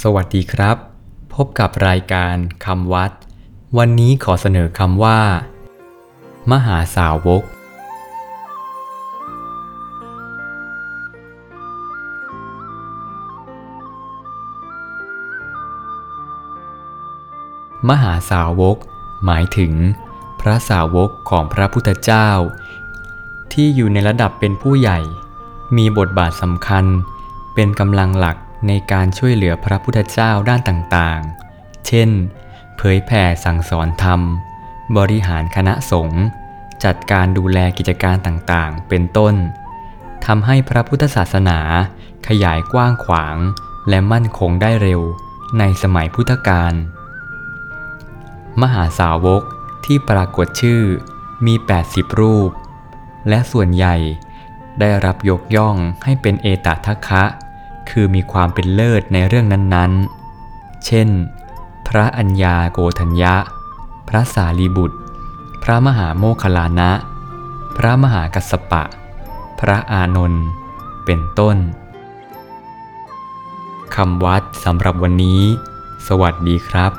สวัสดีครับ พบกับรายการคำวัด วันนี้ขอเสนอคำว่า มหาสาวก มหาสาวก หมายถึง พระสาวกของพระพุทธเจ้า ที่อยู่ในระดับเป็นผู้ใหญ่ มีบทบาทสำคัญ เป็นกำลังหลัก ในการช่วยเหลือพระพุทธเจ้าด้านต่างๆ เช่น เผยแผ่สั่งสอนธรรม บริหารคณะสงฆ์จัดการดูแลกิจการต่างๆ เป็นต้นทำให้พระพุทธศาสนาขยายกว้างขวางและมั่นคงได้เร็วในสมัยพุทธกาลมหาสาวกที่ปรากฏชื่อมี 80 รูป และส่วนใหญ่ได้รับยกย่องให้เป็นเอตทัคคะ คือมีความเป็นเลิศในเรื่องนั้นๆ เช่น พระอัญญาโกธัญญะ พระสารีบุตร พระมหาโมคลลานะ พระมหากัสสปะ พระอานนท์ เป็นต้น คำวัดสำหรับวันนี้ สวัสดีครับ